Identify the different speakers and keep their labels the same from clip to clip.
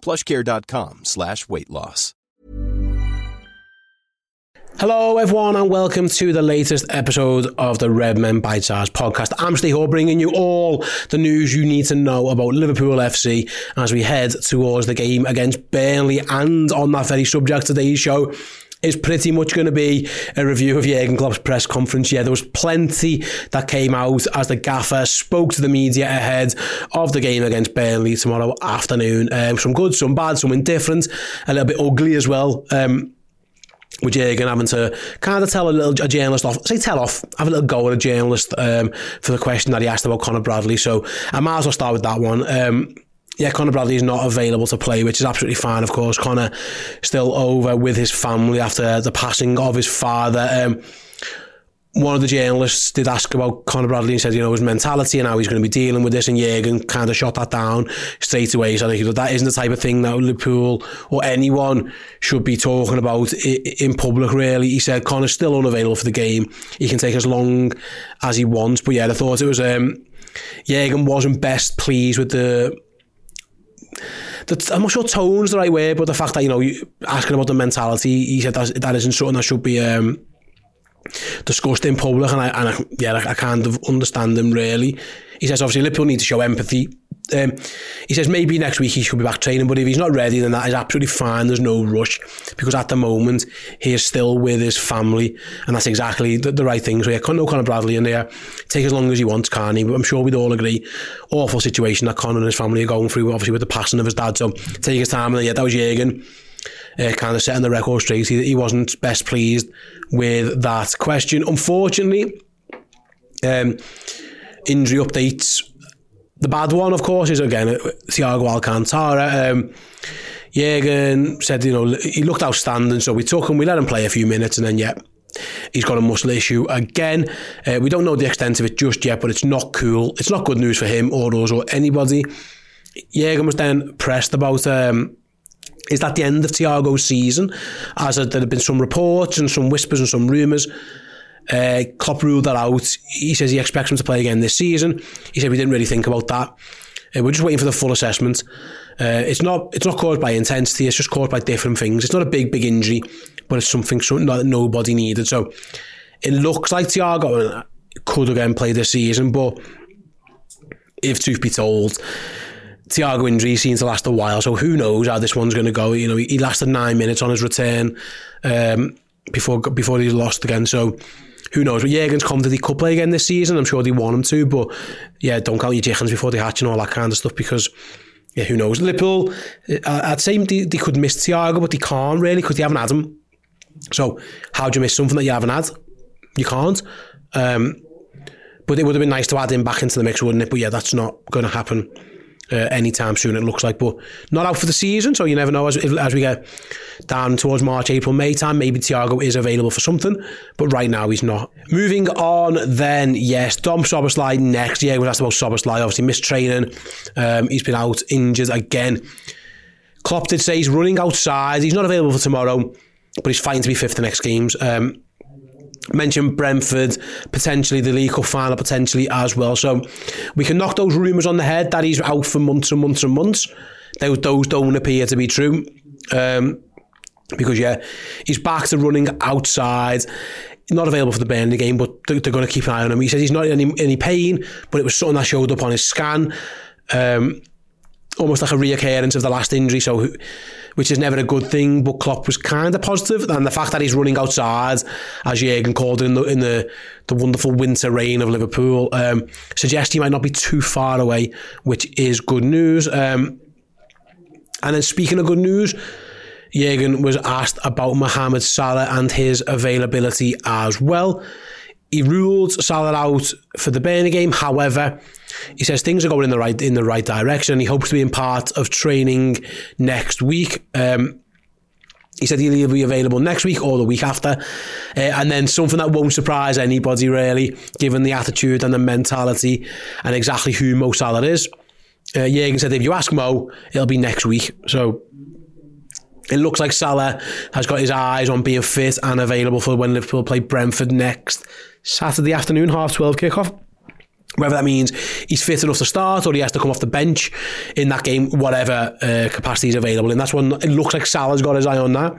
Speaker 1: plushcare.com slash weight loss.
Speaker 2: Hello, everyone, and welcome to the latest episode of the Redmen Bitesize podcast. I'm Ste Hoare, bringing you all the news you need to know about Liverpool FC as we head towards the game against Burnley. And on that very subject, today's show is pretty much going to be a review of Jurgen Klopp's press conference. Yeah, there was plenty that came out as the gaffer spoke to the media ahead of the game against Burnley tomorrow afternoon. Um, some good, some bad, some indifferent, a little bit ugly as well. Um, with Jurgen having to kind of tell a little a journalist off, say tell off, have a little go at a journalist um, for the question that he asked about Conor Bradley. So I might as well start with that one. Um, yeah, Conor Bradley is not available to play, which is absolutely fine. Of course, Conor still over with his family after the passing of his father. Um, one of the journalists did ask about Conor Bradley and said, you know, his mentality and how he's going to be dealing with this. And Jurgen kind of shot that down straight away. So you know, that isn't the type of thing that Liverpool or anyone should be talking about in public, really. He said Conor's still unavailable for the game. He can take as long as he wants. But yeah, I thought it was, um, Jurgen wasn't best pleased with the the, I'm not sure tone's the right way, but the fact that, you know, asking about the mentality, he said that, that isn't something that should be um, discussed in public, and I, and I, yeah, I, I kind of understand him, really. He says, obviously, Liverpool need to show empathy Um, he says maybe next week he should be back training, but if he's not ready, then that is absolutely fine. There's no rush because at the moment he is still with his family, and that's exactly the, the right thing. So yeah, no Conor Bradley in there. Take as long as he wants, can he? But I'm sure we'd all agree, awful situation that Conor and his family are going through, obviously with the passing of his dad. So take his time, and yeah, that was Jurgen. Uh, kind of setting the record straight. He, he wasn't best pleased with that question. Unfortunately, um, injury updates the bad one, of course, is again Thiago Alcantara. Um, Jurgen said, you know, he looked outstanding, so we took him, we let him play a few minutes, and then, yeah, he's got a muscle issue again. Uh, we don't know the extent of it just yet, but it's not cool. It's not good news for him or us or anybody. Jurgen was then pressed about um, is that the end of Thiago's season? As there have been some reports and some whispers and some rumours uh, Klopp ruled that out. He says he expects him to play again this season. He said we didn't really think about that. Uh, we're just waiting for the full assessment. Uh, it's not it's not caused by intensity. It's just caused by different things. It's not a big big injury, but it's something that nobody needed. So it looks like Thiago could again play this season, but if truth be told, Thiago injury seems to last a while. So who knows how this one's going to go? You know, he lasted nine minutes on his return um, before before he lost again. So who knows? But Jurgen's confident he could play again this season. I'm sure they want him to, but yeah, don't count your chickens before they hatch and all that kind of stuff because yeah, who knows? Liverpool, uh, I'd say they, they could miss Thiago, but they can't really because they haven't had him. So how do you miss something that you haven't had? You can't. Um, but it would have been nice to add him back into the mix, wouldn't it? But yeah, that's not going to happen uh, anytime soon, it looks like. But not out for the season, so you never know as, as we get down towards March, April, May time. Maybe Thiago is available for something, but right now he's not. Moving on, then, yes, Dom Szoboszlai next year. We asked about Szoboszlai, obviously missed training. Um, he's been out injured again. Klopp did say he's running outside. He's not available for tomorrow, but he's fighting to be fifth the next games. Um, mentioned Brentford, potentially the League Cup final, potentially as well. So we can knock those rumours on the head that he's out for months and months and months. Those, those don't appear to be true. Um, because, yeah, he's back to running outside. Not available for the Burnley game, but they're, they're going to keep an eye on him. He says he's not in any, any pain, but it was something that showed up on his scan. Um, almost like a reoccurrence of the last injury, so which is never a good thing. But Klopp was kind of positive, and the fact that he's running outside, as Jurgen called it in the in the, the wonderful winter rain of Liverpool, um, suggests he might not be too far away, which is good news. Um, and then speaking of good news. Jurgen was asked about Mohamed Salah and his availability as well. He ruled Salah out for the Burnley game. However, he says things are going in the right in the right direction. He hopes to be in part of training next week. Um, he said he'll either be available next week or the week after. Uh, and then something that won't surprise anybody, really, given the attitude and the mentality and exactly who Mo Salah is. Uh, Jurgen said if you ask Mo, it'll be next week. So it looks like Salah has got his eyes on being fit and available for when Liverpool play Brentford next Saturday afternoon, half 12 kickoff. Whether that means he's fit enough to start or he has to come off the bench in that game, whatever uh, capacity is available. And that's one, it looks like Salah's got his eye on that.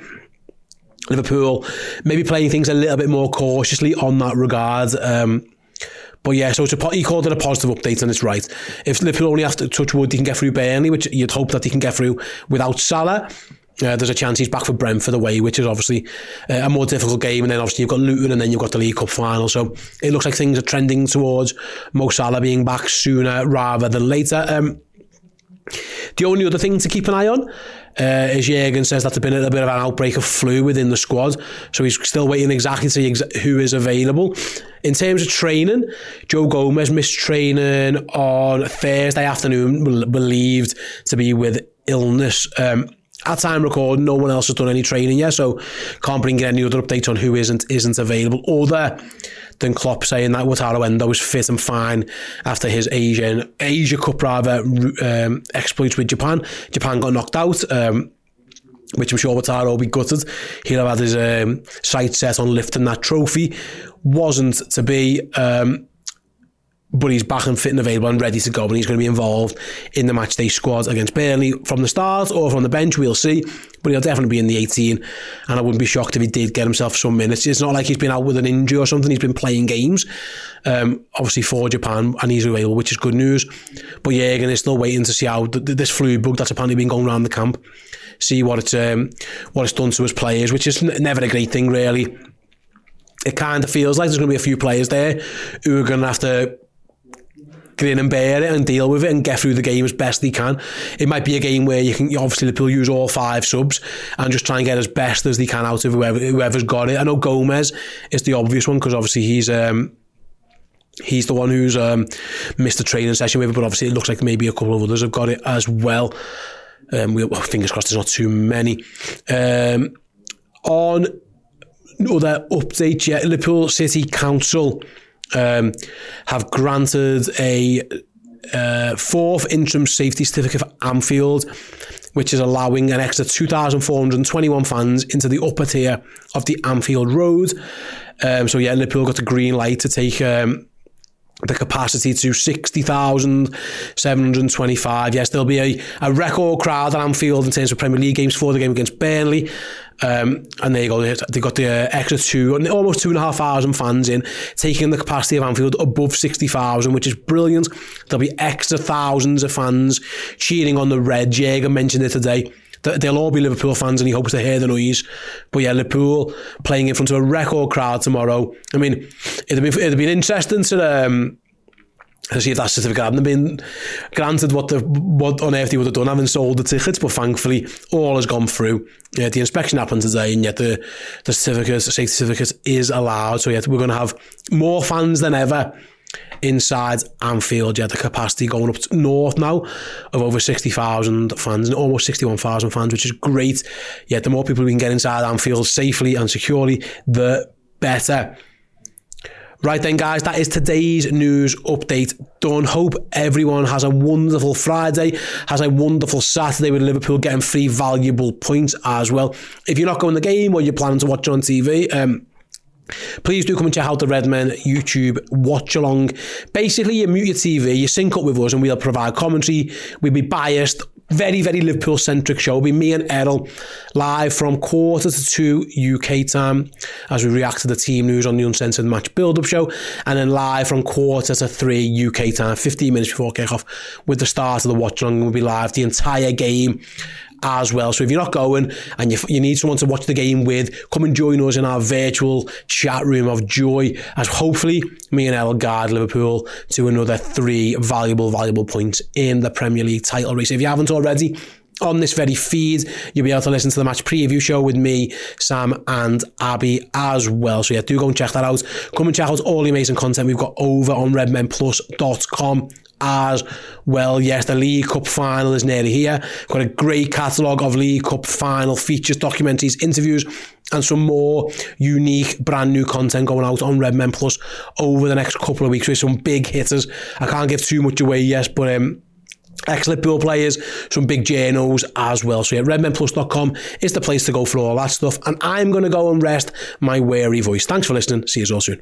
Speaker 2: Liverpool maybe playing things a little bit more cautiously on that regard. Um, but yeah, so it's a, he called it a positive update, and it's right. If Liverpool only have to touch wood, he can get through Burnley, which you'd hope that he can get through without Salah. Uh, there's a chance he's back for Brentford away, which is obviously uh, a more difficult game. And then obviously you've got Luton and then you've got the League Cup final. So it looks like things are trending towards Mo Salah being back sooner rather than later. Um, the only other thing to keep an eye on uh, is Jurgen says that's been a bit of an outbreak of flu within the squad. So he's still waiting exactly to see exa- who is available. In terms of training, Joe Gomez missed training on Thursday afternoon, believed to be with illness. Um, at time record, no one else has done any training yet, so can't bring any other updates on who isn't isn't available. Other than Klopp saying that Wataru Endo was fit and fine after his Asian Asia Cup rather um, exploits with Japan. Japan got knocked out. Um, which I'm sure Wataru will be gutted. He'll have had his um, sight set on lifting that trophy. Wasn't to be. Um, but he's back and fit and available and ready to go, and he's going to be involved in the match day squad against Burnley from the start or from the bench. We'll see, but he'll definitely be in the 18, and I wouldn't be shocked if he did get himself some minutes. It's not like he's been out with an injury or something; he's been playing games, um, obviously for Japan, and he's available, which is good news. But again, is still waiting to see how th- this flu bug that's apparently been going around the camp, see what it's um, what it's done to his players, which is n- never a great thing, really. It kind of feels like there's going to be a few players there who are going to have to grin and bear it and deal with it and get through the game as best they can. It might be a game where you can obviously Liverpool use all five subs and just try and get as best as they can out of whoever, whoever's got it. I know Gomez is the obvious one because obviously he's um, he's the one who's um, missed the training session with it, but obviously it looks like maybe a couple of others have got it as well. Um, we, well, fingers crossed there's not too many. Um, on other updates, yeah, Liverpool City Council um, have granted a uh, fourth interim safety certificate for Anfield, which is allowing an extra 2,421 fans into the upper tier of the Anfield Road. Um, so yeah, Liverpool got the green light to take um, the capacity to 60,725. Yes, there'll be a, a record crowd at Anfield in terms of Premier League games for the game against Burnley. Um, and there you go. They got the uh, extra two, almost two and a half thousand fans in, taking the capacity of Anfield above 60,000, which is brilliant. There'll be extra thousands of fans cheering on the red. Jürgen mentioned it today. They'll all be Liverpool fans and he hopes to hear the noise. But yeah, Liverpool playing in front of a record crowd tomorrow. I mean, it'd be, it'd be interesting to... Um, to see if that certificate hadn't been granted what the what on earth he would have done having sold the tickets but thankfully all has gone through. Yeah, the inspection happened today and yet the the certificate the safety certificate is allowed. So yet we're going to have more fans than ever inside Anfield. Yeah the capacity going up north now of over 60,000 fans and almost 61,000 fans which is great. Yet the more people we can get inside Anfield safely and securely the better Right then, guys, that is today's news update done. Hope everyone has a wonderful Friday, has a wonderful Saturday with Liverpool getting three valuable points as well. If you're not going to the game or you're planning to watch on TV, um, please do come and check out the Redmen YouTube watch along. Basically, you mute your TV, you sync up with us, and we'll provide commentary. We'll be biased very, very Liverpool centric show. Be me and Errol live from quarter to two UK time as we react to the team news on the Uncensored Match Build Up Show. And then live from quarter to three UK time, 15 minutes before kickoff, with the start of the watch along. We'll be live the entire game as well. So if you're not going and you, you need someone to watch the game with, come and join us in our virtual chat room of joy as hopefully me and El guide Liverpool to another three valuable, valuable points in the Premier League title race. If you haven't already, on this very feed. You'll be able to listen to the match preview show with me, Sam, and Abby as well. So yeah, do go and check that out. Come and check out all the amazing content we've got over on redmenplus.com as well. Yes, the League Cup final is nearly here. Got a great catalogue of League Cup final features, documentaries, interviews, and some more unique, brand new content going out on Redmen Plus over the next couple of weeks with some big hitters. I can't give too much away, yes, but um, excellent pool players, some big journals as well. So yeah, redmenplus.com is the place to go for all that stuff. And I'm going to go and rest my weary voice. Thanks for listening. See you all soon.